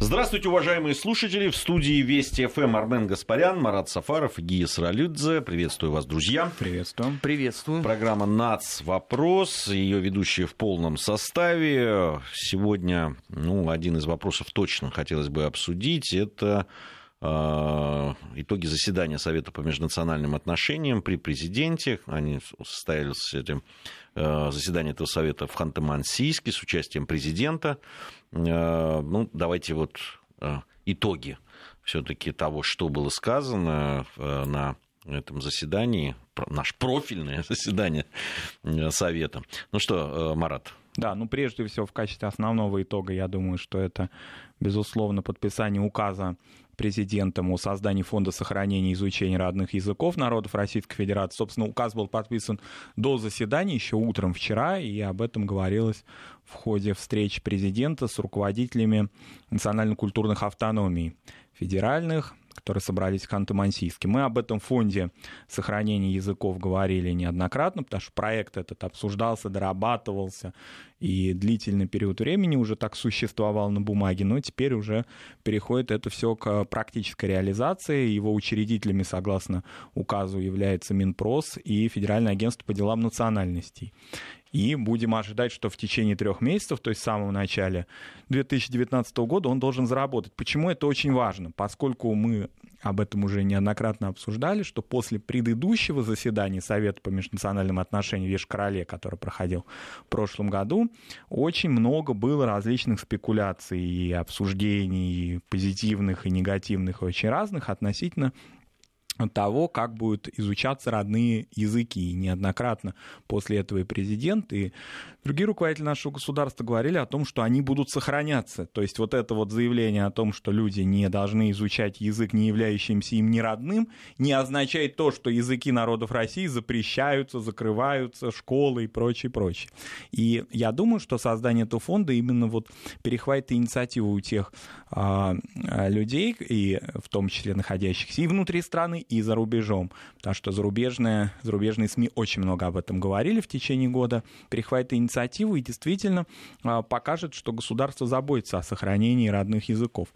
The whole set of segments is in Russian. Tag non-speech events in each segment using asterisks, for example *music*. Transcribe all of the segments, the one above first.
Здравствуйте, уважаемые слушатели. В студии Вести ФМ Армен Гаспарян, Марат Сафаров и Гия Саралюдзе. Приветствую вас, друзья. Приветствую. Приветствую. Программа НАЦ Вопрос. Ее ведущие в полном составе. Сегодня ну, один из вопросов точно хотелось бы обсудить. Это итоги заседания Совета по межнациональным отношениям при президенте. Они состоялись этим э, заседание этого совета в Ханты-Мансийске с участием президента. Э, ну, давайте вот э, итоги все-таки того, что было сказано на этом заседании, наше профильное *laughs* заседание Совета. Ну что, Марат? Да, ну прежде всего в качестве основного итога, я думаю, что это, безусловно, подписание указа президентом о создании Фонда сохранения и изучения родных языков народов Российской Федерации. Собственно, указ был подписан до заседания, еще утром вчера, и об этом говорилось в ходе встречи президента с руководителями национально-культурных автономий федеральных, которые собрались в Ханты-Мансийске. Мы об этом фонде сохранения языков говорили неоднократно, потому что проект этот обсуждался, дорабатывался, и длительный период времени уже так существовал на бумаге, но теперь уже переходит это все к практической реализации. Его учредителями, согласно указу, является Минпрос и Федеральное агентство по делам национальностей. И будем ожидать, что в течение трех месяцев, то есть в самом начале 2019 года, он должен заработать. Почему это очень важно? Поскольку мы об этом уже неоднократно обсуждали, что после предыдущего заседания Совета по межнациональным отношениям в Вешкороле, который проходил в прошлом году, очень много было различных спекуляций и обсуждений, и позитивных, и негативных, и очень разных относительно того, как будут изучаться родные языки. И неоднократно после этого и президент, и другие руководители нашего государства говорили о том, что они будут сохраняться. То есть вот это вот заявление о том, что люди не должны изучать язык, не являющимся им не родным, не означает то, что языки народов России запрещаются, закрываются, школы и прочее, прочее. И я думаю, что создание этого фонда именно вот перехватит инициативу у тех а, людей, и в том числе находящихся и внутри страны, и за рубежом. Потому что зарубежные, зарубежные СМИ очень много об этом говорили в течение года. Перехватит инициативу и действительно а, покажет, что государство заботится о сохранении родных языков.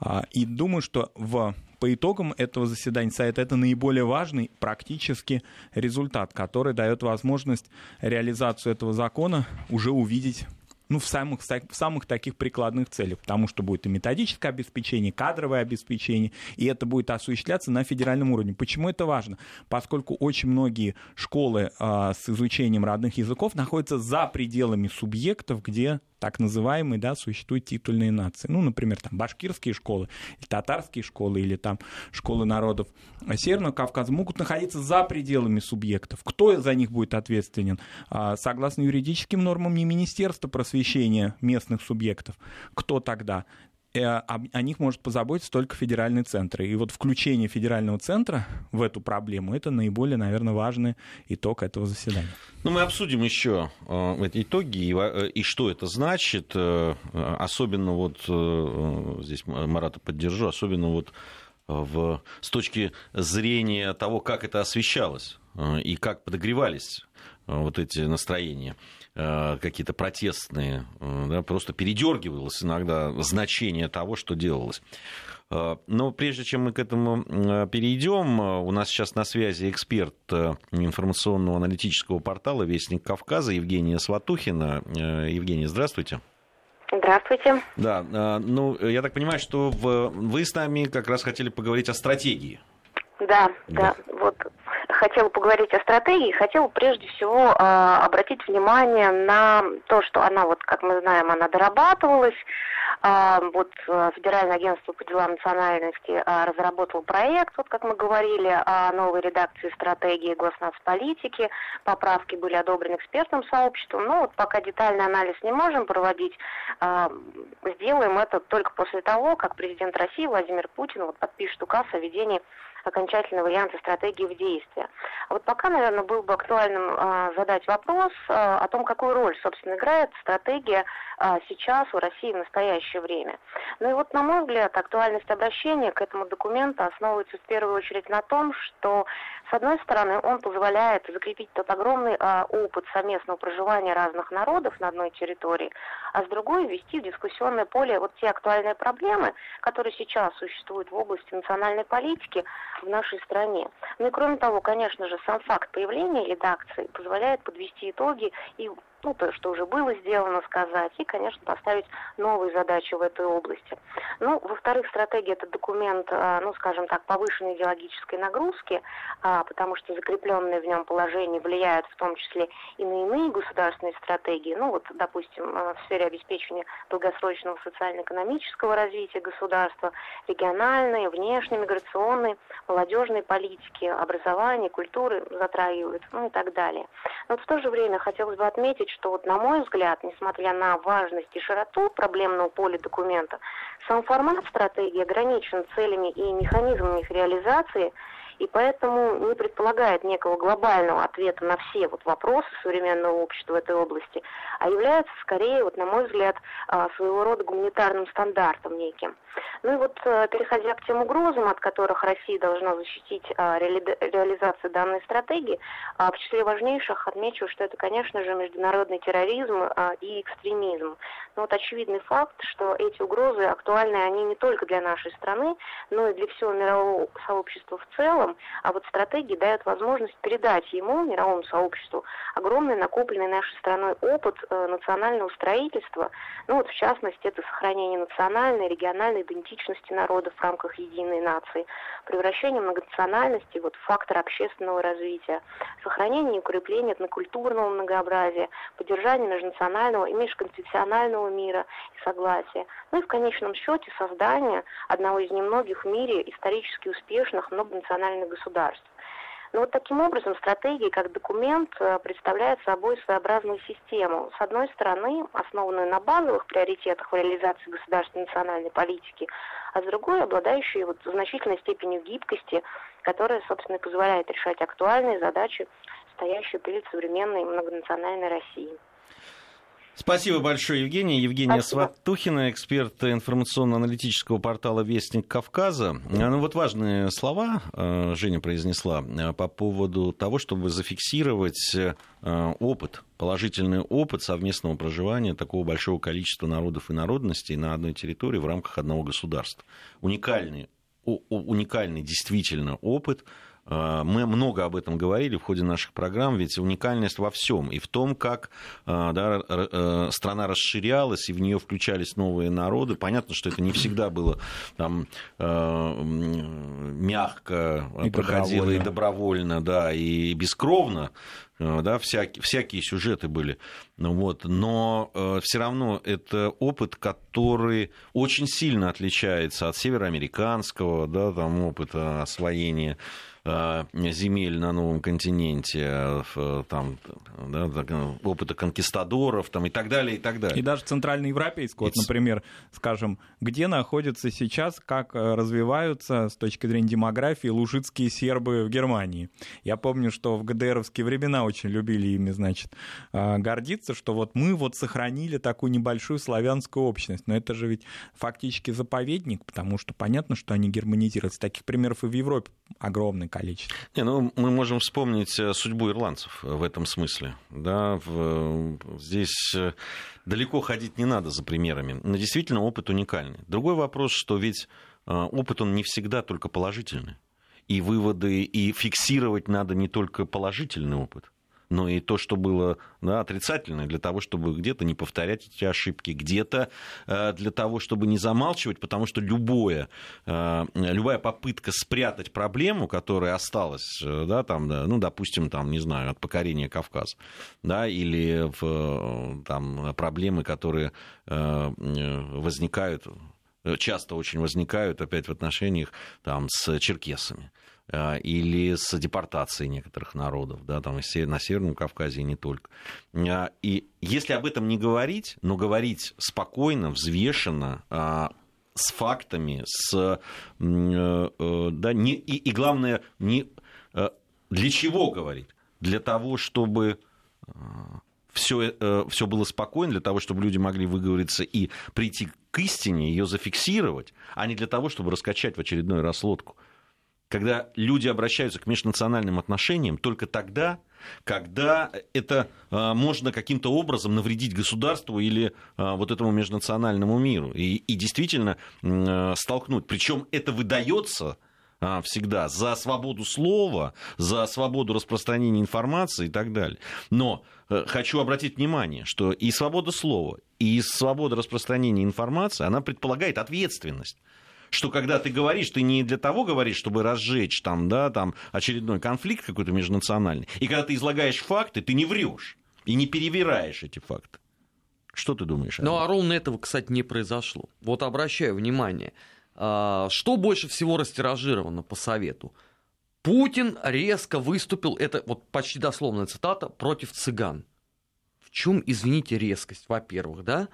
А, и думаю, что в по итогам этого заседания Совета это наиболее важный практически результат, который дает возможность реализацию этого закона уже увидеть ну, в самых, в самых таких прикладных целях, потому что будет и методическое обеспечение, кадровое обеспечение, и это будет осуществляться на федеральном уровне. Почему это важно? Поскольку очень многие школы э, с изучением родных языков находятся за пределами субъектов, где так называемые, да, существуют титульные нации. Ну, например, там башкирские школы, или татарские школы, или там школы народов Северного Кавказа могут находиться за пределами субъектов. Кто за них будет ответственен? А, согласно юридическим нормам, не Министерство просвещения местных субъектов. Кто тогда? Э, о них может позаботиться только федеральный центр. И вот включение федерального центра в эту проблему, это наиболее, наверное, важный итог этого заседания. Ну, мы обсудим еще э, эти итоги э, и что это значит. Особенно вот здесь Марата поддержу, особенно вот в, с точки зрения того, как это освещалось и как подогревались вот эти настроения. Э, какие-то протестные, э, да, просто передергивалось иногда значение того, что делалось. Э, но прежде чем мы к этому перейдем, у нас сейчас на связи эксперт информационного аналитического портала «Вестник Кавказа» Евгения Сватухина. Евгения, здравствуйте. Здравствуйте. Да, ну, я так понимаю, что вы с нами как раз хотели поговорить о стратегии. Да, да, да. Вот хотела поговорить о стратегии, хотела прежде всего э, обратить внимание на то, что она, вот как мы знаем, она дорабатывалась. Э, вот э, Федеральное агентство по делам национальности э, разработало проект, вот как мы говорили, о новой редакции стратегии госнацполитики. Поправки были одобрены экспертным сообществом. Но вот пока детальный анализ не можем проводить, э, сделаем это только после того, как президент России Владимир Путин вот, подпишет указ о ведении окончательный вариант стратегии в действии. А вот пока, наверное, был бы актуальным э, задать вопрос э, о том, какую роль, собственно, играет стратегия э, сейчас в России в настоящее время. Ну и вот, на мой взгляд, актуальность обращения к этому документу основывается в первую очередь на том, что, с одной стороны, он позволяет закрепить тот огромный а, опыт совместного проживания разных народов на одной территории, а с другой ввести в дискуссионное поле вот те актуальные проблемы, которые сейчас существуют в области национальной политики в нашей стране. Ну и кроме того, конечно же, сам факт появления редакции позволяет подвести итоги и ну, то, что уже было сделано, сказать, и, конечно, поставить новые задачи в этой области. Ну, во-вторых, стратегия – это документ, а, ну, скажем так, повышенной идеологической нагрузки, а, потому что закрепленные в нем положения влияют в том числе и на иные государственные стратегии, ну, вот, допустим, а, в сфере обеспечения долгосрочного социально-экономического развития государства, региональной, внешней, миграционной, молодежной политики, образования, культуры затрагивают, ну, и так далее. Но вот в то же время хотелось бы отметить, что, вот, на мой взгляд, несмотря на важность и широту проблемного поля документа, сам формат стратегии ограничен целями и механизмами их реализации, и поэтому не предполагает некого глобального ответа на все вот вопросы современного общества в этой области, а является скорее, вот, на мой взгляд, а, своего рода гуманитарным стандартом неким. Ну и вот, э, переходя к тем угрозам, от которых Россия должна защитить а, реали... реализацию данной стратегии, а, в числе важнейших отмечу, что это, конечно же, международный терроризм и экстремизм. Но вот очевидный факт, что эти угрозы актуальны, они не только для нашей страны, но и для всего мирового сообщества в целом, а вот стратегии дают возможность передать ему, мировому сообществу, огромный накопленный нашей страной опыт э, национального строительства, ну вот в частности это сохранение национальной, региональной идентичности народа в рамках единой нации, превращение многонациональности вот, в фактор общественного развития, сохранение и укрепление этнокультурного многообразия, поддержание межнационального и межконфессионального мира и согласия, ну и в конечном счете создание одного из немногих в мире исторически успешных многонациональных государств. Но вот таким образом стратегия как документ э, представляет собой своеобразную систему. С одной стороны, основанную на базовых приоритетах в реализации государственной национальной политики, а с другой, обладающую вот значительной степенью гибкости, которая, собственно, позволяет решать актуальные задачи, стоящие перед современной многонациональной Россией. Спасибо большое, Евгения. Евгения Спасибо. Сватухина, эксперт информационно-аналитического портала «Вестник Кавказа». Ну вот важные слова э, Женя произнесла э, по поводу того, чтобы зафиксировать э, опыт, положительный опыт совместного проживания такого большого количества народов и народностей на одной территории в рамках одного государства. Уникальный, уникальный действительно опыт – мы много об этом говорили в ходе наших программ, ведь уникальность во всем. И в том, как э, да, э, страна расширялась, и в нее включались новые народы. Понятно, что это не всегда было там, мягко, и проходило добровольно. и добровольно, да, и бескровно да, всякие, всякие сюжеты были. Вот. Но э, все равно это опыт, который очень сильно отличается от североамериканского, да, там, опыта освоения Э, земель на новом континенте, там, да, опыта конкистадоров там, и так далее, и так далее. И даже центральноевропейского, вот, например, скажем, где находятся сейчас, как э, развиваются с точки зрения демографии лужицкие сербы в Германии. Я помню, что в ГДРовские времена очень любили ими, значит, э, гордиться, что вот мы вот сохранили такую небольшую славянскую общность. Но это же ведь фактически заповедник, потому что понятно, что они германизируются. Таких примеров и в Европе огромное количество. Не, ну, мы можем вспомнить э, судьбу ирландцев в этом смысле. Да, в, здесь э, далеко ходить не надо за примерами. Но действительно опыт уникальный. Другой вопрос, что ведь э, опыт, он не всегда только положительный. И выводы, и фиксировать надо не только положительный опыт но и то, что было да, отрицательное, для того, чтобы где-то не повторять эти ошибки, где-то э, для того, чтобы не замалчивать, потому что любое, э, любая попытка спрятать проблему, которая осталась, э, да, там, да, ну, допустим, там, не знаю, от покорения Кавказа, да, или в, там, проблемы, которые возникают часто очень возникают опять в отношениях там, с черкесами. А, или с депортацией некоторых народов, да, там на Северном Кавказе и не только. А, и если об этом не говорить, но говорить спокойно, взвешенно, а, с фактами, с, э, э, да, не, и, и главное, не, э, для чего говорить? Для того, чтобы все, все было спокойно для того, чтобы люди могли выговориться и прийти к истине, ее зафиксировать, а не для того, чтобы раскачать в очередной раз лодку. Когда люди обращаются к межнациональным отношениям, только тогда, когда это э, можно каким-то образом навредить государству или э, вот этому межнациональному миру и, и действительно э, столкнуть. Причем это выдается а, всегда за свободу слова, за свободу распространения информации и так далее. Но э, хочу обратить внимание, что и свобода слова, и свобода распространения информации, она предполагает ответственность что когда ты говоришь, ты не для того говоришь, чтобы разжечь там, да, там очередной конфликт какой-то межнациональный. И когда ты излагаешь факты, ты не врешь и не перевираешь эти факты. Что ты думаешь? Ну, а ровно этого, кстати, не произошло. Вот обращаю внимание – а, что больше всего растиражировано по совету? Путин резко выступил, это вот почти дословная цитата, против цыган. В чем, извините, резкость, во-первых, да?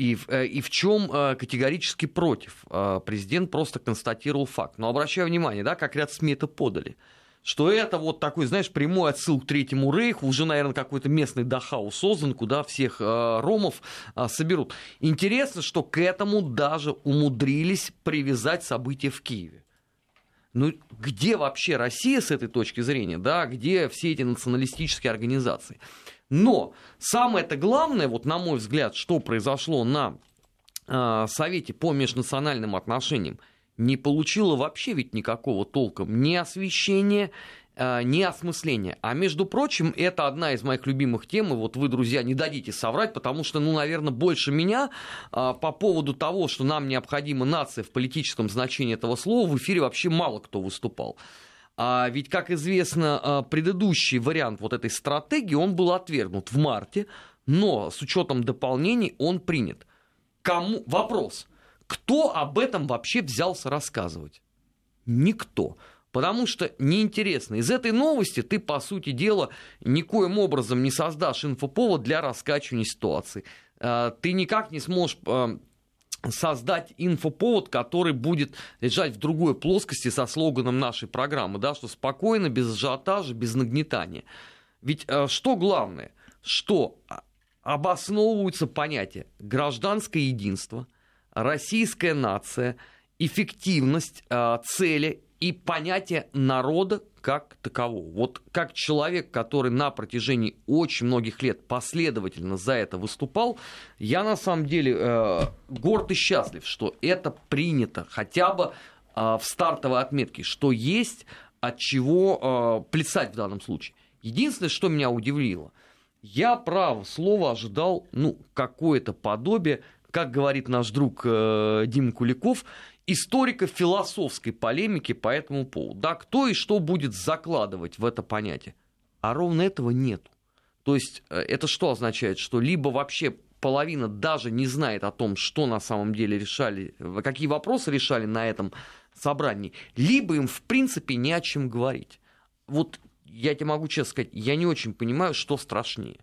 И, э, и в чем э, категорически против? А, президент просто констатировал факт. Но обращаю внимание, да, как ряд СМИ это подали что это вот такой, знаешь, прямой отсыл к Третьему Рейху, уже, наверное, какой-то местный Дахау создан, куда всех э, ромов э, соберут. Интересно, что к этому даже умудрились привязать события в Киеве. Ну, где вообще Россия с этой точки зрения, да, где все эти националистические организации? Но самое-то главное, вот на мой взгляд, что произошло на э, Совете по межнациональным отношениям, не получила вообще ведь никакого толком ни освещения, а, ни осмысления. А между прочим, это одна из моих любимых тем, и вот вы, друзья, не дадите соврать, потому что, ну, наверное, больше меня а, по поводу того, что нам необходима нация в политическом значении этого слова, в эфире вообще мало кто выступал. А ведь, как известно, а, предыдущий вариант вот этой стратегии, он был отвергнут в марте, но с учетом дополнений он принят. Кому? Вопрос. Кто об этом вообще взялся рассказывать? Никто. Потому что неинтересно. Из этой новости ты, по сути дела, никоим образом не создашь инфоповод для раскачивания ситуации. А, ты никак не сможешь а, создать инфоповод, который будет лежать в другой плоскости со слоганом нашей программы, да, что спокойно, без ажиотажа, без нагнетания. Ведь а, что главное? Что обосновываются понятия гражданское единство – российская нация, эффективность э, цели и понятие народа как такового. Вот как человек, который на протяжении очень многих лет последовательно за это выступал, я на самом деле э, горд и счастлив, что это принято хотя бы э, в стартовой отметке, что есть от чего э, плясать в данном случае. Единственное, что меня удивило, я, право слово, ожидал ну, какое-то подобие как говорит наш друг э, Дим Куликов, историко-философской полемики по этому поводу. Да, кто и что будет закладывать в это понятие? А ровно этого нет. То есть э, это что означает? Что либо вообще половина даже не знает о том, что на самом деле решали, какие вопросы решали на этом собрании, либо им в принципе не о чем говорить. Вот я тебе могу честно сказать, я не очень понимаю, что страшнее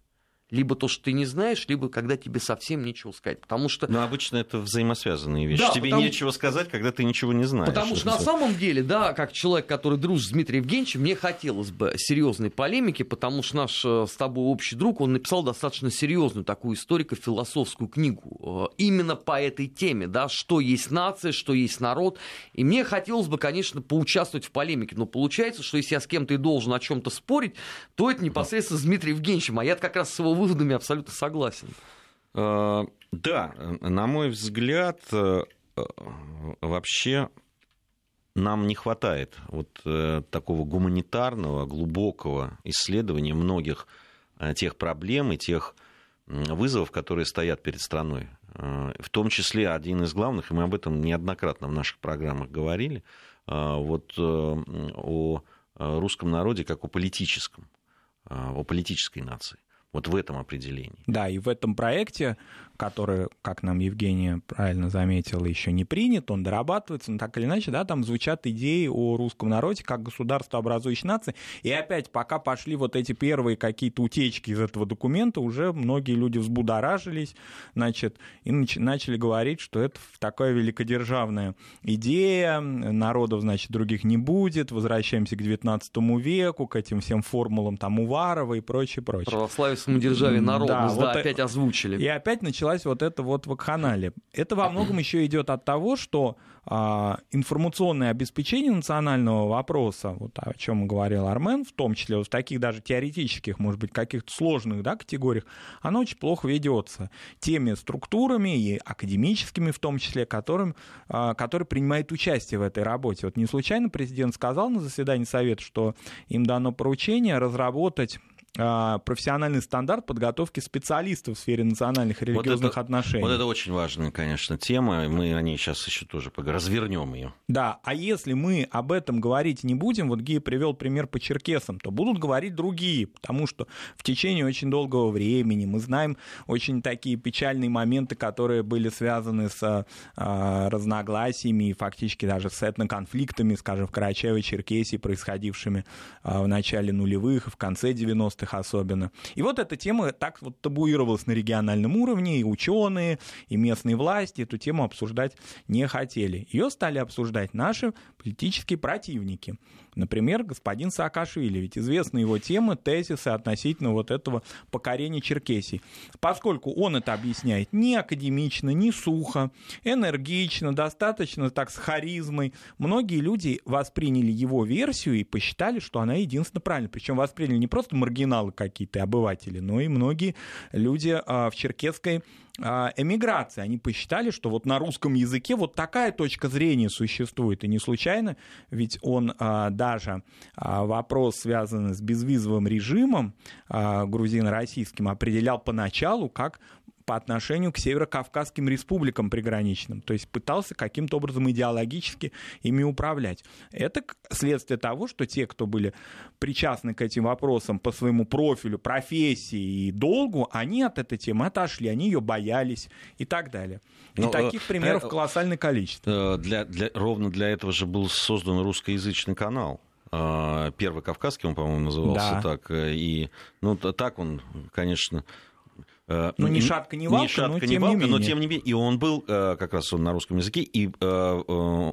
либо то, что ты не знаешь, либо когда тебе совсем нечего сказать. Потому что... Но обычно это взаимосвязанные вещи. Да, тебе потому... нечего сказать, когда ты ничего не знаешь. Потому что на самом деле, да, как человек, который дружит с Дмитрием Евгеньевичем, мне хотелось бы серьезной полемики, потому что наш э, с тобой общий друг, он написал достаточно серьезную такую историко-философскую книгу э, именно по этой теме, да, что есть нация, что есть народ. И мне хотелось бы, конечно, поучаствовать в полемике, но получается, что если я с кем-то и должен о чем-то спорить, то это непосредственно с Дмитрием Евгеньевичем, а я как раз с его выводами абсолютно согласен. Э, да, на мой взгляд, э, вообще нам не хватает вот э, такого гуманитарного, глубокого исследования многих тех проблем и тех вызовов, которые стоят перед страной. В том числе один из главных, и мы об этом неоднократно в наших программах говорили, вот о русском народе как о политическом, о политической нации вот в этом определении. Да, и в этом проекте который, как нам Евгения правильно заметила, еще не принят, он дорабатывается, но так или иначе, да, там звучат идеи о русском народе как государство образующей нации. И опять, пока пошли вот эти первые какие-то утечки из этого документа, уже многие люди взбудоражились, значит, и начали говорить, что это такая великодержавная идея, народов, значит, других не будет, возвращаемся к 19 веку, к этим всем формулам там Уварова и прочее, прочее. Православие, самодержавие, народность, да, да вот опять озвучили. И опять началась вот эта вот вакханалия. Это во многом еще идет от того, что а, информационное обеспечение национального вопроса, вот о чем говорил Армен, в том числе вот в таких даже теоретических, может быть, каких-то сложных да, категориях, оно очень плохо ведется теми структурами и академическими в том числе, которым, а, которые принимают участие в этой работе. Вот не случайно президент сказал на заседании Совета, что им дано поручение разработать профессиональный стандарт подготовки специалистов в сфере национальных и религиозных вот это, отношений. Вот это очень важная, конечно, тема. Мы о ней сейчас еще тоже развернем ее. Да, а если мы об этом говорить не будем, вот Гия привел пример по черкесам, то будут говорить другие, потому что в течение очень долгого времени мы знаем очень такие печальные моменты, которые были связаны с а, разногласиями и фактически даже с этноконфликтами, скажем, в Карачаево-Черкесии, происходившими а, в начале нулевых и в конце 90-х их особенно. И вот эта тема так вот табуировалась на региональном уровне, и ученые, и местные власти эту тему обсуждать не хотели. Ее стали обсуждать наши политические противники. Например, господин Саакашвили, ведь известны его темы, тезисы относительно вот этого покорения Черкесии. Поскольку он это объясняет не академично, не сухо, энергично, достаточно так с харизмой, многие люди восприняли его версию и посчитали, что она единственно правильная. Причем восприняли не просто маргиналы какие-то обыватели, но и многие люди а, в черкесской эмиграции. Они посчитали, что вот на русском языке вот такая точка зрения существует. И не случайно, ведь он а, даже а, вопрос, связанный с безвизовым режимом грузино-российским, определял поначалу как по отношению к северокавказским республикам приграничным, то есть пытался каким-то образом идеологически ими управлять. Это следствие того, что те, кто были причастны к этим вопросам по своему профилю, профессии и долгу, они от этой темы отошли, они ее боялись и так далее. И Но, ну, таких э, примеров э, колоссальное количество. Э, для, для, ровно для этого же был создан русскоязычный канал. Э, Первый Кавказский, он, по-моему, назывался да. так. И, ну, так он, конечно, Э, ну, ни шатка, ни валка, ни шатка, но, тем валка, не но тем не менее. И он был э, как раз он на русском языке, и э,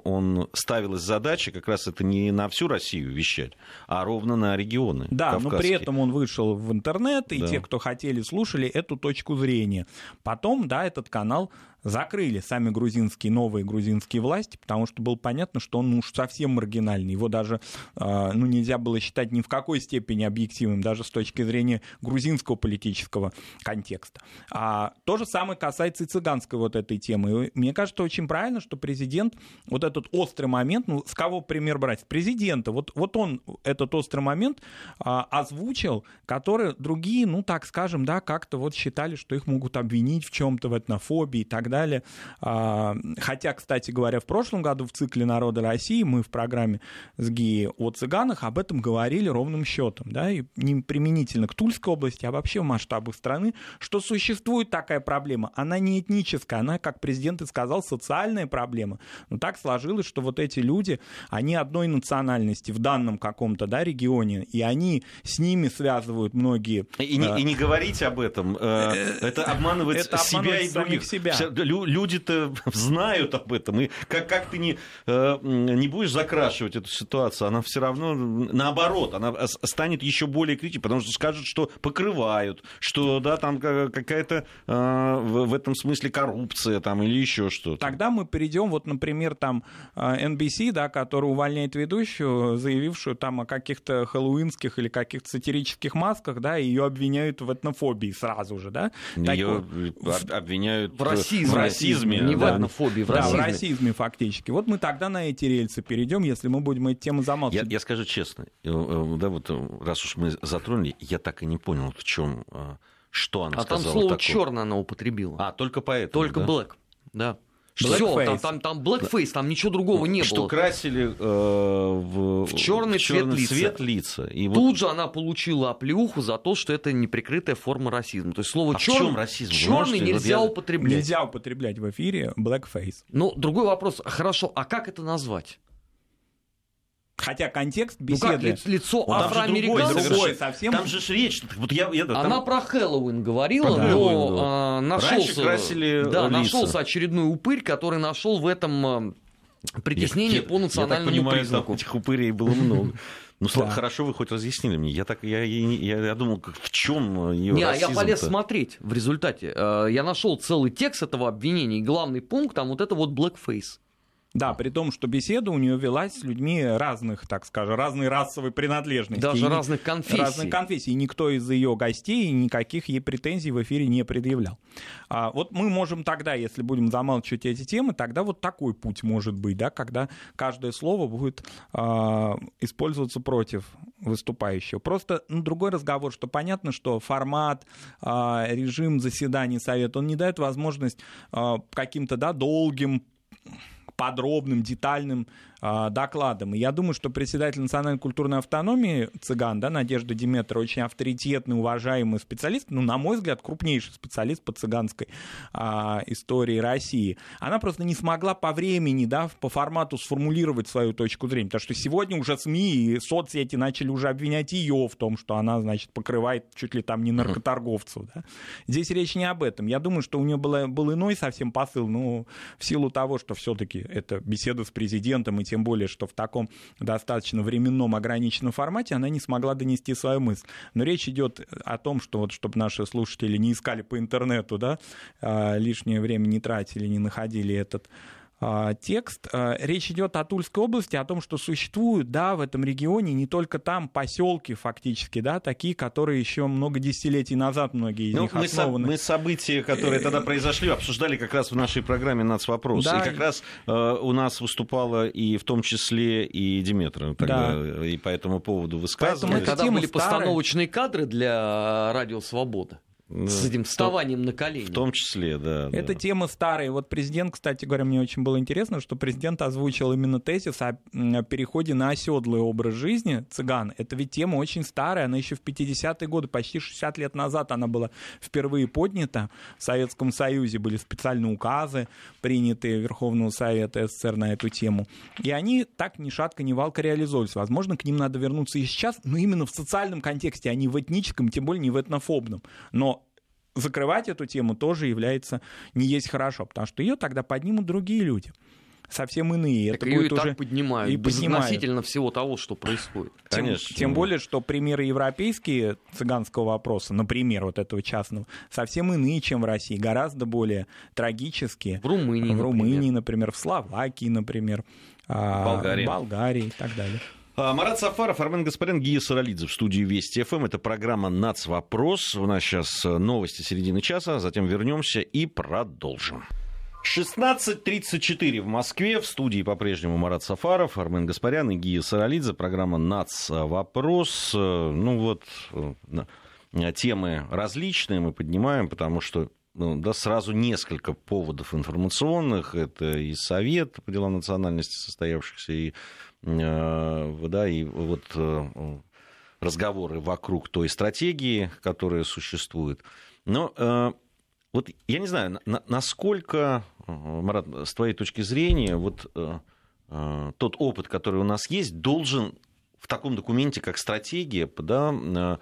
он ставилась задача как раз это не на всю Россию вещать, а ровно на регионы. Да, но при этом он вышел в интернет, и да. те, кто хотели, слушали эту точку зрения. Потом, да, этот канал закрыли сами грузинские, новые грузинские власти, потому что было понятно, что он уж совсем маргинальный. Его даже а, ну, нельзя было считать ни в какой степени объективным, даже с точки зрения грузинского политического контекста. А то же самое касается и цыганской вот этой темы. И мне кажется, очень правильно, что президент вот этот острый момент, ну, с кого пример брать? С президента. Вот, вот он этот острый момент а, озвучил, который другие, ну, так скажем, да, как-то вот считали, что их могут обвинить в чем-то в этнофобии и так далее далее. А, хотя, кстати говоря, в прошлом году в цикле «Народа России» мы в программе с ГИИ о цыганах об этом говорили ровным счетом, да, и не применительно к Тульской области, а вообще в масштабах страны, что существует такая проблема. Она не этническая, она, как президент и сказал, социальная проблема. Но так сложилось, что вот эти люди, они одной национальности в данном каком-то да, регионе, и они с ними связывают многие... И, не, и не говорить об этом, э, это обманывать это себя и других. Себя люди-то *laughs* знают об этом. И как, как ты не, э, не будешь закрашивать эту ситуацию, она все равно, наоборот, она станет еще более критичной, потому что скажут, что покрывают, что да, там какая-то э, в этом смысле коррупция там, или еще что-то. Тогда мы перейдем, вот, например, там NBC, э, да, который увольняет ведущую, заявившую там о каких-то хэллоуинских или каких-то сатирических масках, да, ее обвиняют в этнофобии сразу же, да? Ее так... обвиняют в расизме в расизме. Не да. в этнофобии, в расизме. Да, в расизме фактически. Вот мы тогда на эти рельсы перейдем, если мы будем эти темы замалчивать. Я, я скажу честно, э, э, да, вот э, раз уж мы затронули, я так и не понял, в чем, что она а сказала. А там слово черное она употребила. А, только поэтому, Только да? black, да. Все, там, там, там blackface, там ничего другого не что было. Что красили э, в, в черный, в черный цвет, цвет лица. лица. И Тут вот... же она получила оплеуху за то, что это неприкрытая форма расизма. То есть слово а черный, расизм? черный нельзя вот я... употреблять. Нельзя употреблять в эфире blackface. Ну, другой вопрос. Хорошо, а как это назвать? Хотя контекст беседы... Ну как лицо ну, афроамериканца? Другой, другой совсем. Там же речь... Вот я, я, там... Она про Хэллоуин говорила, про но а, нашелся, да, нашелся очередной упырь, который нашел в этом а, притеснение я, по национальному я так понимаю, признаку. Там этих упырей было много. Ну, да. хорошо, вы хоть разъяснили мне. Я, так, я, я, я думал, в чем ее Не, а я полез смотреть в результате. Э, я нашел целый текст этого обвинения, и главный пункт там вот это вот blackface. Да, при том, что беседа у нее велась с людьми разных, так скажем, разной расовой принадлежности. Даже и разных конфессий. Разных конфессий. И никто из ее гостей никаких ей претензий в эфире не предъявлял. А вот мы можем тогда, если будем замалчивать эти темы, тогда вот такой путь может быть, да, когда каждое слово будет а, использоваться против выступающего. Просто ну, другой разговор, что понятно, что формат, а, режим заседаний Совета, он не дает возможность а, каким-то да, долгим подробным, детальным докладом. И я думаю, что председатель национальной культурной автономии цыган, да, Надежда Диметра, очень авторитетный, уважаемый специалист, ну, на мой взгляд, крупнейший специалист по цыганской э, истории России. Она просто не смогла по времени, да, по формату сформулировать свою точку зрения, потому что сегодня уже СМИ и соцсети начали уже обвинять ее в том, что она, значит, покрывает чуть ли там не наркоторговцев. Да. Здесь речь не об этом. Я думаю, что у нее было, был иной совсем посыл, но в силу того, что все-таки это беседа с президентом, и тем более, что в таком достаточно временном ограниченном формате она не смогла донести свою мысль. Но речь идет о том, что вот, чтобы наши слушатели не искали по интернету, да, а, лишнее время не тратили, не находили этот текст. А, речь идет о Тульской области, о том, что существуют, да, в этом регионе не только там поселки фактически, да, такие, которые еще много десятилетий назад многие из ну, них мы основаны. Со- мы события, которые тогда произошли, обсуждали как раз в нашей программе «Нацвопрос». Да. И как раз э, у нас выступала и в том числе и Диметра тогда, да. и по этому поводу высказывались. Поэтому тогда были старые... постановочные кадры для «Радио Свобода». С этим вставанием на колени. В том числе, да. Эта да. тема старая. Вот президент, кстати говоря, мне очень было интересно, что президент озвучил именно тезис о переходе на оседлый образ жизни цыган. Это ведь тема очень старая, она еще в 50-е годы, почти 60 лет назад она была впервые поднята. В Советском Союзе были специальные указы, принятые Верховного Совета СССР на эту тему. И они так ни шатко, ни валко реализовывались. Возможно, к ним надо вернуться и сейчас, но именно в социальном контексте, а не в этническом, тем более не в этнофобном. Но закрывать эту тему тоже является не есть хорошо, потому что ее тогда поднимут другие люди совсем иные. Так это ее будет и уже так поднимают, и безотносительно всего того, что происходит. Конечно. Тем, тем более, что примеры европейские цыганского вопроса, например, вот этого частного, совсем иные, чем в России, гораздо более трагические. В Румынии, В Румынии, например, например в Словакии, например, а, Болгарии. в Болгарии и так далее. А, Марат Сафаров, Армен Гаспарян, Гия Саралидзе в студии Вести ФМ. Это программа «Нацвопрос». У нас сейчас э, новости середины часа, затем вернемся и продолжим. 16.34 в Москве. В студии по-прежнему Марат Сафаров, Армен Гаспарян и Гия Саралидзе. Программа «Нацвопрос». Э, ну вот, э, темы различные мы поднимаем, потому что ну, да, сразу несколько поводов информационных. Это и Совет по делам национальности состоявшихся, и да, и вот э, разговоры вокруг той стратегии, которая существует. Но э, вот я не знаю, насколько, Марат, с твоей точки зрения, вот тот опыт, который у нас есть, должен в таком документе, как стратегия, да, Э,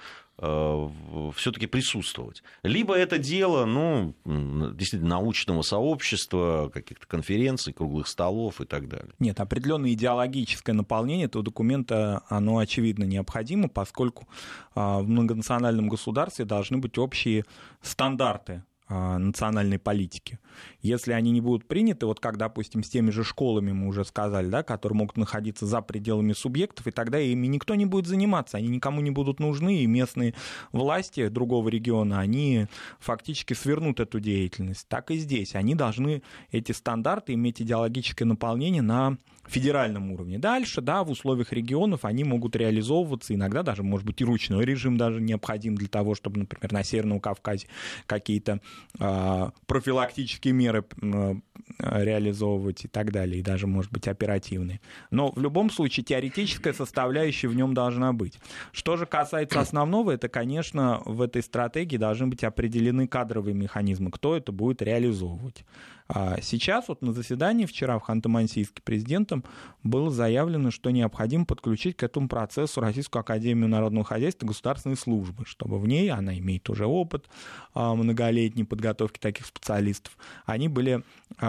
все-таки присутствовать. Либо это дело, ну, действительно, научного сообщества, каких-то конференций, круглых столов и так далее. Нет, определенное идеологическое наполнение этого документа, оно очевидно необходимо, поскольку а, в многонациональном государстве должны быть общие стандарты национальной политики. Если они не будут приняты, вот как, допустим, с теми же школами мы уже сказали, да, которые могут находиться за пределами субъектов, и тогда ими никто не будет заниматься, они никому не будут нужны, и местные власти другого региона, они фактически свернут эту деятельность. Так и здесь. Они должны эти стандарты иметь идеологическое наполнение на федеральном уровне. Дальше, да, в условиях регионов они могут реализовываться, иногда даже, может быть, и ручной режим даже необходим для того, чтобы, например, на Северном Кавказе какие-то профилактические меры реализовывать и так далее, и даже, может быть, оперативные. Но в любом случае теоретическая составляющая в нем должна быть. Что же касается основного, это, конечно, в этой стратегии должны быть определены кадровые механизмы, кто это будет реализовывать. А сейчас вот на заседании вчера в Ханты-Мансийске президентом было заявлено, что необходимо подключить к этому процессу Российскую Академию Народного Хозяйства и Государственной службы, чтобы в ней, она имеет уже опыт а, многолетней подготовки таких специалистов, они были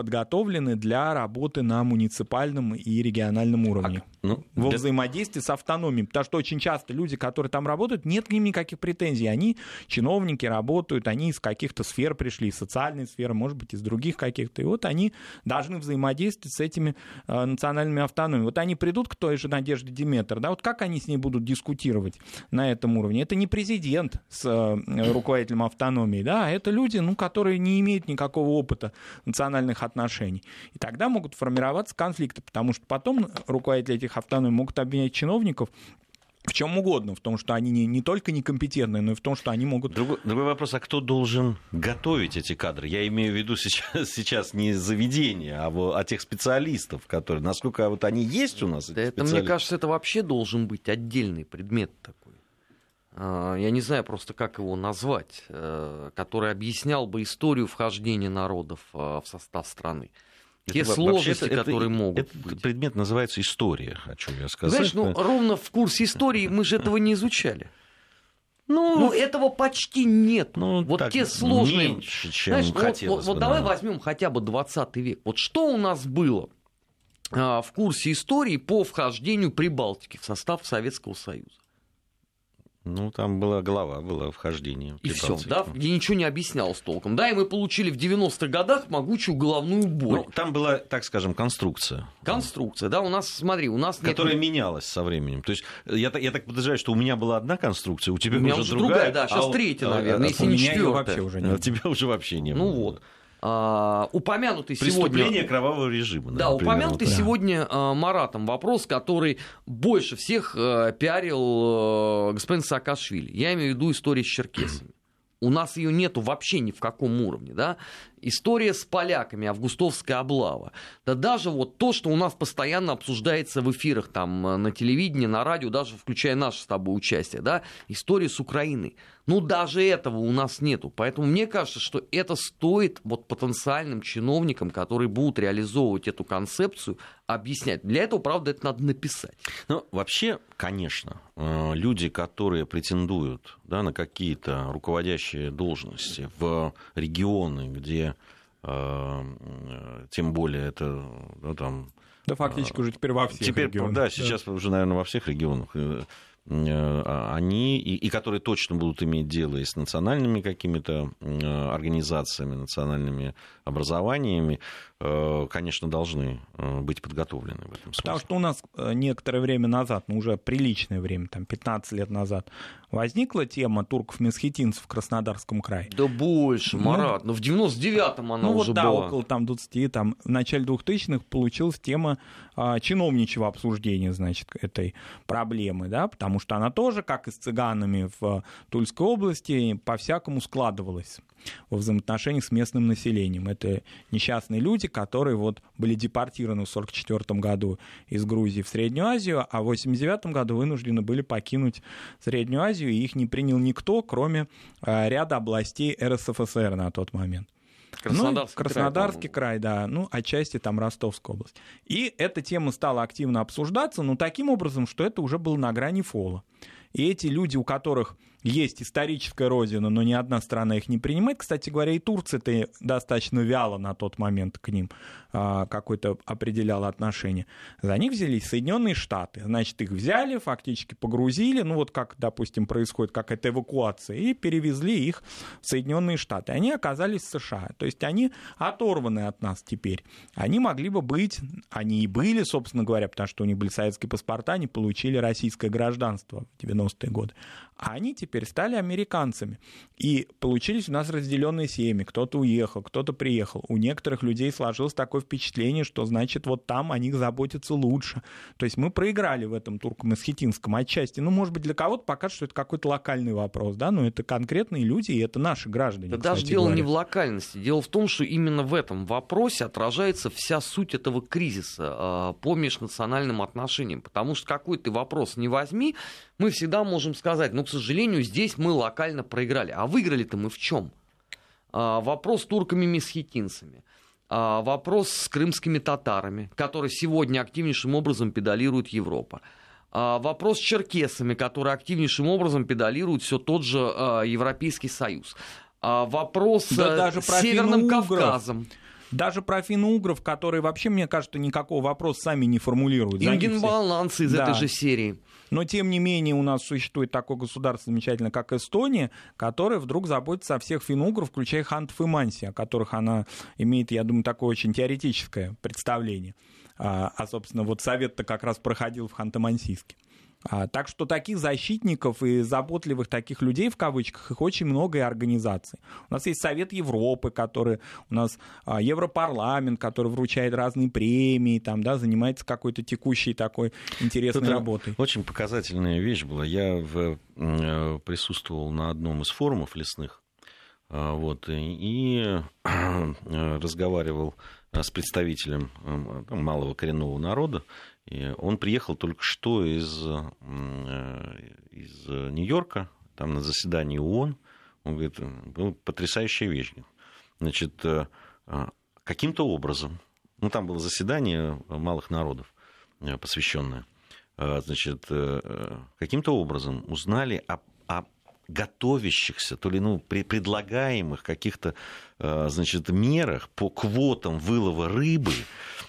подготовлены для работы на муниципальном и региональном уровне. А, ну, во для... взаимодействии с автономией. Потому что очень часто люди, которые там работают, нет к ним никаких претензий. Они чиновники, работают, они из каких-то сфер пришли, из социальной сферы, может быть, из других каких-то. И вот они должны взаимодействовать с этими э, национальными автономиями. Вот они придут к той же Надежде Диметр, да, вот как они с ней будут дискутировать на этом уровне? Это не президент с э, руководителем автономии, да, а это люди, ну, которые не имеют никакого опыта национальных отношений. И тогда могут формироваться конфликты, потому что потом руководители этих автономий могут обвинять чиновников в чем угодно, в том, что они не, не только некомпетентны, но и в том, что они могут... Другой, другой вопрос, а кто должен готовить эти кадры? Я имею в виду сейчас, *laughs* сейчас не заведение, а, а тех специалистов, которые... Насколько вот они есть у нас, да это, мне кажется, это вообще должен быть отдельный предмет такой. А, я не знаю просто, как его назвать, э, который объяснял бы историю вхождения народов а, в состав страны. Те это, сложности, это, которые это, могут этот быть. предмет называется история, хочу я сказать. Знаешь, ну, ровно в курсе истории мы же этого не изучали. Ну, ну, этого почти нет. Ну, вот те сложные. Меньше, чем Знаешь, ну, хотелось вот, вот, вот давай возьмем хотя бы 20 век. Вот что у нас было а, в курсе истории по вхождению Прибалтики в состав Советского Союза? Ну, там была голова, было вхождение. И все, да, где ничего не объяснялось толком. Да, и мы получили в 90-х годах могучую головную боль. Ну, там была, так скажем, конструкция. Конструкция, да, у нас, смотри, у нас... Которая нет... менялась со временем. То есть, я, я так подозреваю, что у меня была одна конструкция, у тебя у меня уже другая. другая да, сейчас а, третья, наверное, а, если не четвертая. вообще уже нет. А тебя уже вообще не ну было. Ну вот. Uh, упомянутый Преступление сегодня... кровавого режима. Да, например, упомянутый вот. сегодня uh, Маратом вопрос, который больше всех uh, пиарил господин Саакашвили. Я имею в виду историю с черкесами. У нас ее нету вообще ни в каком уровне, да. История с поляками, августовская облава. Да даже вот то, что у нас постоянно обсуждается в эфирах там на телевидении, на радио, даже включая наше с тобой участие, да, история с Украиной. Ну, даже этого у нас нету. Поэтому мне кажется, что это стоит вот потенциальным чиновникам, которые будут реализовывать эту концепцию, объяснять. Для этого, правда, это надо написать. Ну, вообще, конечно, э, люди, которые претендуют да, на какие-то руководящие должности в регионы, где э, тем более это ну, там да, фактически уже теперь во всех теперь, регионах. Да, сейчас да. уже, наверное, во всех регионах. Э, а они, и, и которые точно будут иметь дело и с национальными какими-то э, организациями, национальными образованиями, э, конечно, должны быть подготовлены в этом смысле. Потому что у нас некоторое время назад, ну уже приличное время, там 15 лет назад, возникла тема турков-месхетинцев в Краснодарском крае. Да больше, ну, Марат, ну, но в 99-м она ну, уже вот, была. да, около там 20, там, в начале 2000-х получилась тема а, чиновничьего обсуждения, значит, этой проблемы, да, потому что она тоже, как и с цыганами в Тульской области, по-всякому складывалась во взаимоотношениях с местным населением. Это несчастные люди, которые вот были депортированы в 1944 году из Грузии в Среднюю Азию, а в 1989 году вынуждены были покинуть Среднюю Азию, и их не принял никто, кроме э, ряда областей РСФСР на тот момент. Краснодарский, ну, Краснодарский край, край, да, ну, отчасти там Ростовская область. И эта тема стала активно обсуждаться, но таким образом, что это уже было на грани фола. И эти люди, у которых есть историческая родина, но ни одна страна их не принимает. Кстати говоря, и Турция-то достаточно вяло на тот момент к ним а, какое-то определяла отношение. За них взялись Соединенные Штаты. Значит, их взяли, фактически погрузили, ну вот как, допустим, происходит какая-то эвакуация, и перевезли их в Соединенные Штаты. Они оказались в США. То есть они оторваны от нас теперь. Они могли бы быть, они и были, собственно говоря, потому что у них были советские паспорта, они получили российское гражданство в 90-е годы. А они теперь стали американцами. И получились у нас разделенные семьи. Кто-то уехал, кто-то приехал. У некоторых людей сложилось такое впечатление, что значит вот там о них заботятся лучше. То есть мы проиграли в этом турко-месхетинском отчасти. Ну, может быть, для кого-то пока что это какой-то локальный вопрос, да, но это конкретные люди, и это наши граждане. Да даже дело говоря. не в локальности. Дело в том, что именно в этом вопросе отражается вся суть этого кризиса э, по межнациональным отношениям. Потому что какой ты вопрос не возьми, мы всегда можем сказать, ну, к сожалению, здесь мы локально проиграли. А выиграли-то мы в чем? А, вопрос с турками-месхетинцами. А, вопрос с крымскими татарами, которые сегодня активнейшим образом педалирует Европа. А, вопрос с черкесами, которые активнейшим образом педалирует все тот же а, Европейский Союз. А, вопрос да, даже с Северным Кавказом. Даже про финно-угров, которые вообще, мне кажется, никакого вопроса сами не формулируют. Ингенбаланцы из да. этой же серии. Но, тем не менее, у нас существует такое государство замечательное, как Эстония, которое вдруг заботится о всех финно-угров, включая хантов и манси, о которых она имеет, я думаю, такое очень теоретическое представление. А, а собственно, вот совет-то как раз проходил в Ханты-Мансийске. А, так что таких защитников и заботливых таких людей, в кавычках, их очень много и организаций. У нас есть Совет Европы, который, у нас а, Европарламент, который вручает разные премии, там, да, занимается какой-то текущей такой интересной Это работой. Очень показательная вещь была. Я в, э, присутствовал на одном из форумов лесных, а, вот, и разговаривал с представителем э, малого коренного народа, и он приехал только что из, э, из Нью-Йорка, там на заседании ООН. Он говорит, ну, потрясающая вещь. Значит, э, каким-то образом, ну, там было заседание малых народов, э, посвященное, значит, каким-то образом узнали о, о готовящихся, то ли ну, предлагаемых каких-то значит, мерах по квотам вылова рыбы,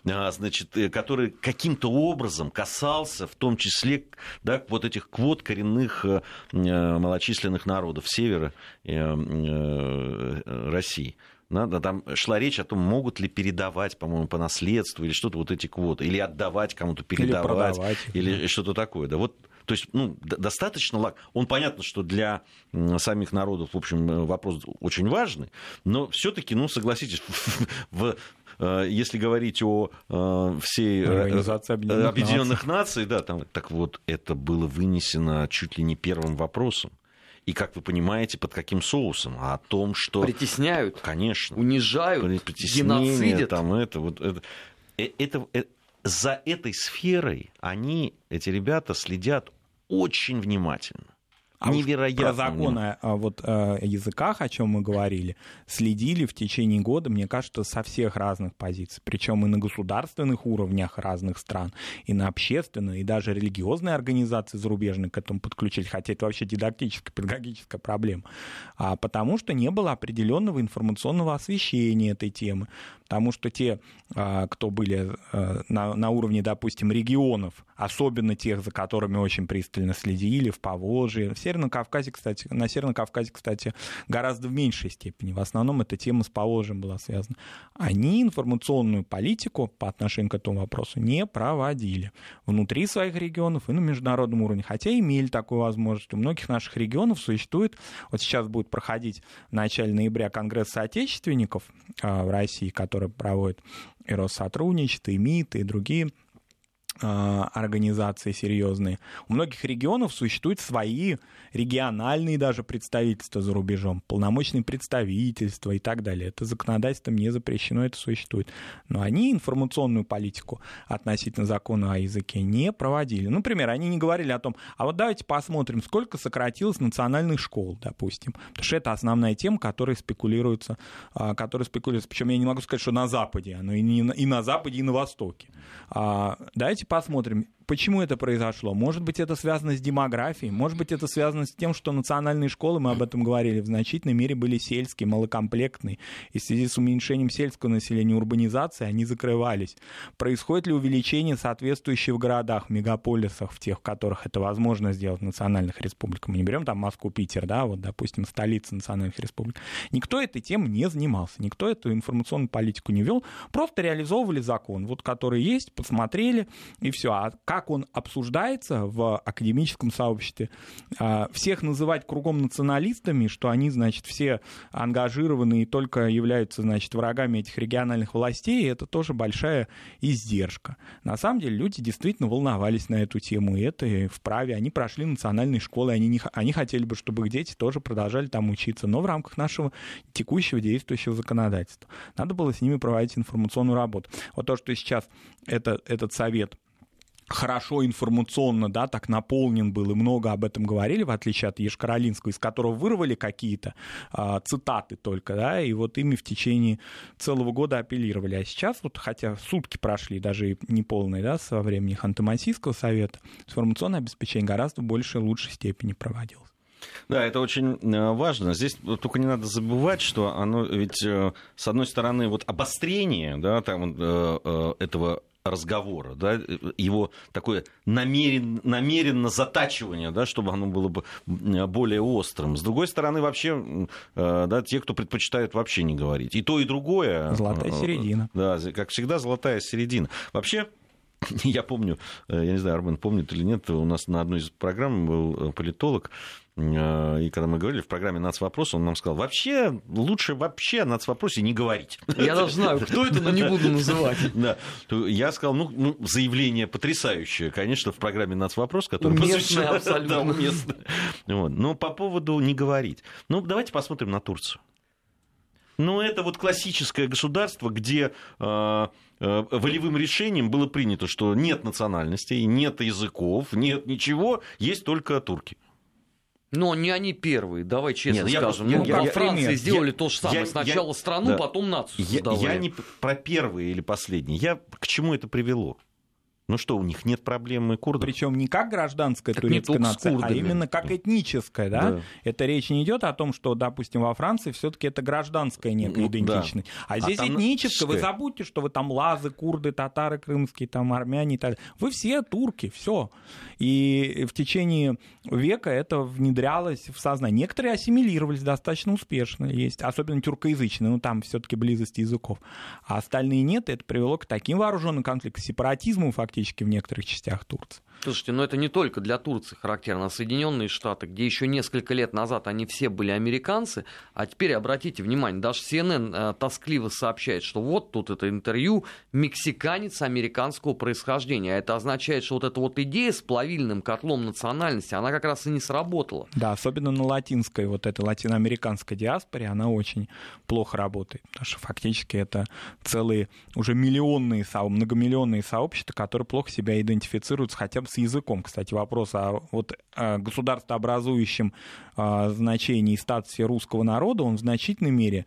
значит, э, который каким-то образом касался в том числе да, вот этих квот коренных э, э, малочисленных народов севера России. Надо, там шла речь о том, могут ли передавать, по-моему, по наследству или что-то вот эти квоты, или отдавать кому-то передавать, или, или что-то такое. Да, вот то есть, ну, достаточно... Он понятно, что для самих народов, в общем, э, вопрос очень важный, но все-таки, ну, согласитесь, *laughs* в э, если говорить о э, всей Организации Объединенных, Объединенных Наций, да, там, так вот, это было вынесено чуть ли не первым вопросом. И, как вы понимаете, под каким соусом? А о том, что... Притесняют. Конечно. Унижают. Геноцидят. Там, это, вот, это, это, это, за этой сферой они, эти ребята, следят очень внимательно. А невероятно. Про законы о вот, о языках, о чем мы говорили, следили в течение года, мне кажется, со всех разных позиций. Причем и на государственных уровнях разных стран, и на общественных, и даже религиозные организации зарубежные к этому подключились, хотя это вообще дидактическая, педагогическая проблема. А потому что не было определенного информационного освещения этой темы. Потому что те, а, кто были а, на, на уровне, допустим, регионов, особенно тех, за которыми очень пристально следили, в Поволжье, в Северном Кавказе, кстати, на Северном Кавказе, кстати, гораздо в меньшей степени. В основном эта тема с Поволжьем была связана. Они информационную политику по отношению к этому вопросу не проводили внутри своих регионов и на международном уровне, хотя имели такую возможность. У многих наших регионов существует, вот сейчас будет проходить в начале ноября Конгресс соотечественников а, в России, который проводит и Россотрудничество, и МИД, и другие организации серьезные. У многих регионов существуют свои региональные даже представительства за рубежом, полномочные представительства и так далее. Это законодательством не запрещено, это существует. Но они информационную политику относительно закона о языке не проводили. Например, они не говорили о том, а вот давайте посмотрим, сколько сократилось национальных школ, допустим. Потому что это основная тема, которая спекулируется, а, которая спекулируется. Причем я не могу сказать, что на Западе, но и, не, и на Западе, и на Востоке. А, давайте посмотрим. Почему это произошло? Может быть, это связано с демографией, может быть, это связано с тем, что национальные школы, мы об этом говорили, в значительной мере были сельские, малокомплектные. И в связи с уменьшением сельского населения, урбанизации, они закрывались. Происходит ли увеличение соответствующее в городах, в мегаполисах, в тех, в которых это возможно сделать в национальных республиках? Мы не берем там Москву, Питер, да, вот, допустим, столицы национальных республик. Никто этой темой не занимался, никто эту информационную политику не вел, просто реализовывали закон, вот который есть, посмотрели, и все. А как как он обсуждается в академическом сообществе, а, всех называть кругом националистами, что они, значит, все ангажированы и только являются, значит, врагами этих региональных властей, это тоже большая издержка. На самом деле люди действительно волновались на эту тему, и это вправе. Они прошли национальные школы, они, не, они хотели бы, чтобы их дети тоже продолжали там учиться, но в рамках нашего текущего действующего законодательства. Надо было с ними проводить информационную работу. Вот то, что сейчас это, этот совет хорошо информационно, да, так наполнен был, и много об этом говорили, в отличие от Ешкаролинского, из которого вырвали какие-то а, цитаты только, да, и вот ими в течение целого года апеллировали. А сейчас, вот, хотя сутки прошли, даже и неполные, да, со времени Ханты-Мансийского совета, информационное обеспечение гораздо больше и лучшей степени проводилось. Да, это очень э, важно. Здесь только не надо забывать, что оно ведь, э, с одной стороны, вот обострение да, там, э, этого разговора, да, его такое намерен, намеренно затачивание, да, чтобы оно было бы более острым. С другой стороны, вообще, да, те, кто предпочитают вообще не говорить. И то, и другое. Золотая середина. Да, как всегда, золотая середина. Вообще, *laughs* я помню, я не знаю, Армен помнит или нет, у нас на одной из программ был политолог, Э, и когда мы говорили в программе «Нацвопрос», он нам сказал, вообще лучше вообще о нацвопросе не говорить. Я даже знаю, кто это, но не буду называть. *laughs* Да. Я сказал, ну, ну, заявление потрясающее, конечно, в программе «Нацвопрос», который уместное *laughs* абсолютно. Да, уместно. Вот. Но по поводу не говорить. Ну, давайте посмотрим на Турцию. Ну, это вот классическое государство, где э, э, волевым решением было принято, что нет национальностей, нет языков, нет ничего, есть только турки. Но не они первые, давай честно Нет, скажем. Я, ну, я, как я, Франция я, сделали я, то же самое. Я, Сначала я, страну, да. потом нацию я, я не про первые или последние. Я к чему это привело? Ну что, у них нет проблемы курдов? Причем не как гражданская так турецкая нация, а именно как этническая, да? да? Это речь не идет о том, что, допустим, во Франции все-таки это гражданская некая ну, идентичность. Да. А здесь а этническая. Вы забудьте, что вы там лазы, курды, татары крымские, там армяне и так далее. Вы все турки, все. И в течение века это внедрялось в сознание. Некоторые ассимилировались достаточно успешно, есть, особенно тюркоязычные, но там все-таки близость языков. А остальные нет, и это привело к таким вооруженным конфликтам, сепаратизму фактически практически в некоторых частях Турции. Слушайте, но это не только для Турции характерно. Соединенные Штаты, где еще несколько лет назад они все были американцы, а теперь обратите внимание, даже CNN э, тоскливо сообщает, что вот тут это интервью мексиканец американского происхождения. А это означает, что вот эта вот идея с плавильным котлом национальности, она как раз и не сработала. Да, особенно на латинской, вот этой латиноамериканской диаспоре, она очень плохо работает. Потому что фактически это целые уже миллионные, многомиллионные сообщества, которые плохо себя идентифицируют хотя бы с языком, кстати, вопрос о вот, государствообразующем а, значении и статусе русского народа, он в значительной мере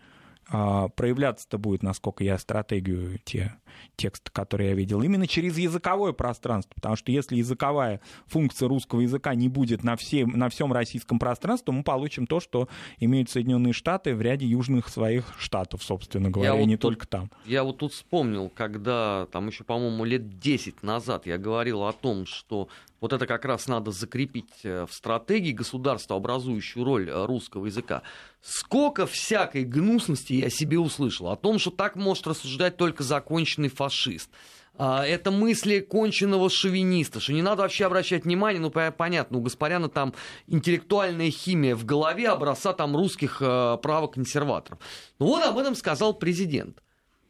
проявляться-то будет, насколько я стратегию, те тексты, которые я видел, именно через языковое пространство, потому что если языковая функция русского языка не будет на, всем, на всем российском пространстве, то мы получим то, что имеют Соединенные Штаты в ряде южных своих штатов, собственно говоря, я и вот не тут, только там. Я вот тут вспомнил, когда там еще, по-моему, лет 10 назад я говорил о том, что вот это как раз надо закрепить э, в стратегии государства, образующую роль э, русского языка. Сколько всякой гнусности я себе услышал о том, что так может рассуждать только законченный фашист. А, это мысли конченного шовиниста, что не надо вообще обращать внимание, ну, понятно, у Гаспаряна там интеллектуальная химия в голове образца там русских э, правоконсерваторов. Ну вот об этом сказал президент.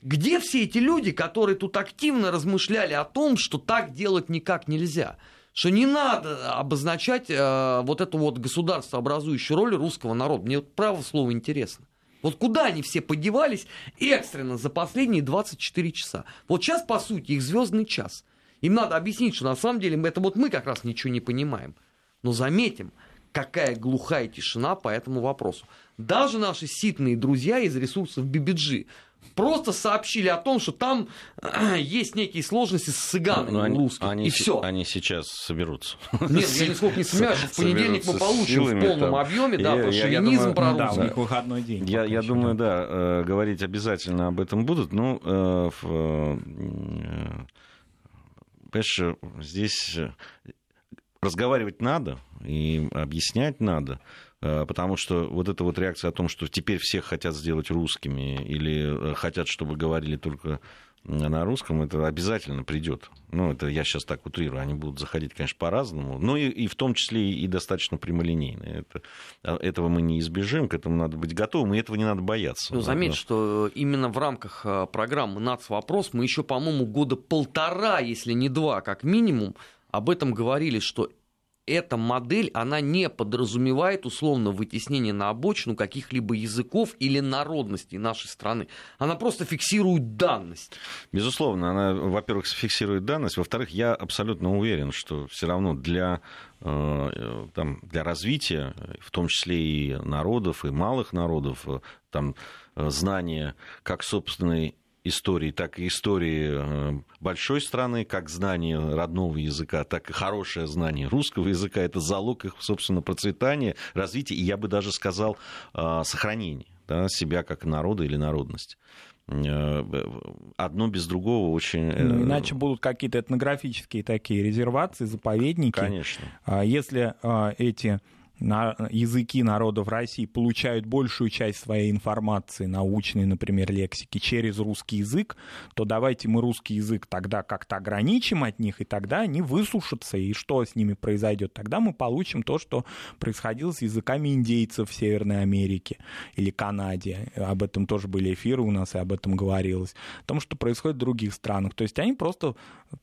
Где все эти люди, которые тут активно размышляли о том, что так делать никак нельзя? Что не надо обозначать э, вот эту вот государство образующую роль русского народа. Мне вот право слово интересно. Вот куда они все подевались экстренно за последние 24 часа? Вот сейчас, по сути, их звездный час. Им надо объяснить, что на самом деле это вот мы как раз ничего не понимаем. Но заметим, какая глухая тишина по этому вопросу. Даже наши ситные друзья из ресурсов BBG просто сообщили о том, что там *clears throat* есть некие сложности с цыганами ну, они, русскими. Они, и все. Они сейчас соберутся. Нет, я нисколько не сомневаюсь, что в понедельник мы получим в полном там. объеме, да, про шовинизм, про да, у них выходной день. Я, я думаю, да, э, говорить обязательно об этом будут. Ну, э, э, понимаешь, здесь разговаривать надо и объяснять надо. Э, потому что вот эта вот реакция о том, что теперь всех хотят сделать русскими или э, хотят, чтобы говорили только на русском, это обязательно придет. Ну, это я сейчас так утрирую, они будут заходить, конечно, по-разному, но и, и в том числе и достаточно прямолинейно. Это, а, этого мы не избежим, к этому надо быть готовым, и этого не надо бояться. Ну, заметь, да. что именно в рамках программы «Нацвопрос» мы еще, по-моему, года полтора, если не два, как минимум, об этом говорили, что эта модель, она не подразумевает условно вытеснение на обочину каких-либо языков или народностей нашей страны. Она просто фиксирует данность. Безусловно, она, во-первых, фиксирует данность, во-вторых, я абсолютно уверен, что все равно для, э, там, для развития, в том числе и народов, и малых народов, э, там, э, знание как собственной истории, так и истории э, большой страны, как знание родного языка, так и хорошее знание русского языка. Это залог их, собственно, процветания, развития и, я бы даже сказал, э, сохранения да, себя как народа или народности э, одно без другого очень... Ну, иначе будут какие-то этнографические такие резервации, заповедники. Конечно. А если эти на языки народов России получают большую часть своей информации, научной, например, лексики, через русский язык, то давайте мы русский язык тогда как-то ограничим от них, и тогда они высушатся, и что с ними произойдет? Тогда мы получим то, что происходило с языками индейцев в Северной Америке или Канаде. Об этом тоже были эфиры у нас, и об этом говорилось. О том, что происходит в других странах. То есть они просто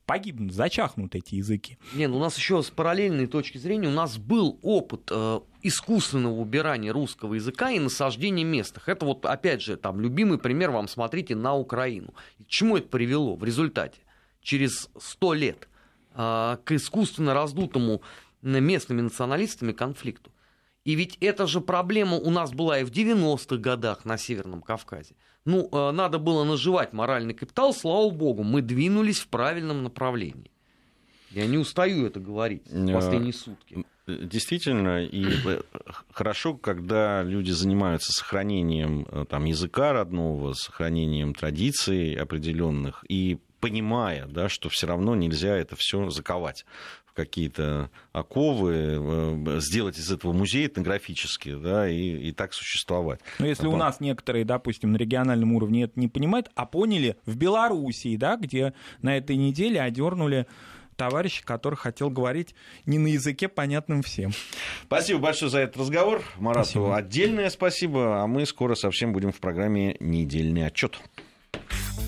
погибнут, зачахнут эти языки. Не, ну у нас еще с параллельной точки зрения, у нас был опыт э, искусственного убирания русского языка и насаждения местных. Это вот, опять же, там любимый пример вам смотрите на Украину. К чему это привело в результате? Через сто лет э, к искусственно раздутому местными националистами конфликту. И ведь эта же проблема у нас была и в 90-х годах на Северном Кавказе. Ну, э, надо было наживать моральный капитал, слава богу, мы двинулись в правильном направлении. Я не устаю это говорить в э, последние сутки. Действительно, и *clears throat* э, хорошо, когда люди занимаются сохранением там, языка родного, сохранением традиций определенных и понимая, да, что все равно нельзя это все заковать какие-то оковы, э, сделать из этого музей этнографический, да, и, и так существовать. Но если Потом... у нас некоторые, допустим, на региональном уровне это не понимают, а поняли в Белоруссии, да, где на этой неделе одернули товарища, который хотел говорить не на языке, понятным всем. Спасибо большое за этот разговор. Марату спасибо. отдельное спасибо, а мы скоро совсем будем в программе «Недельный отчет».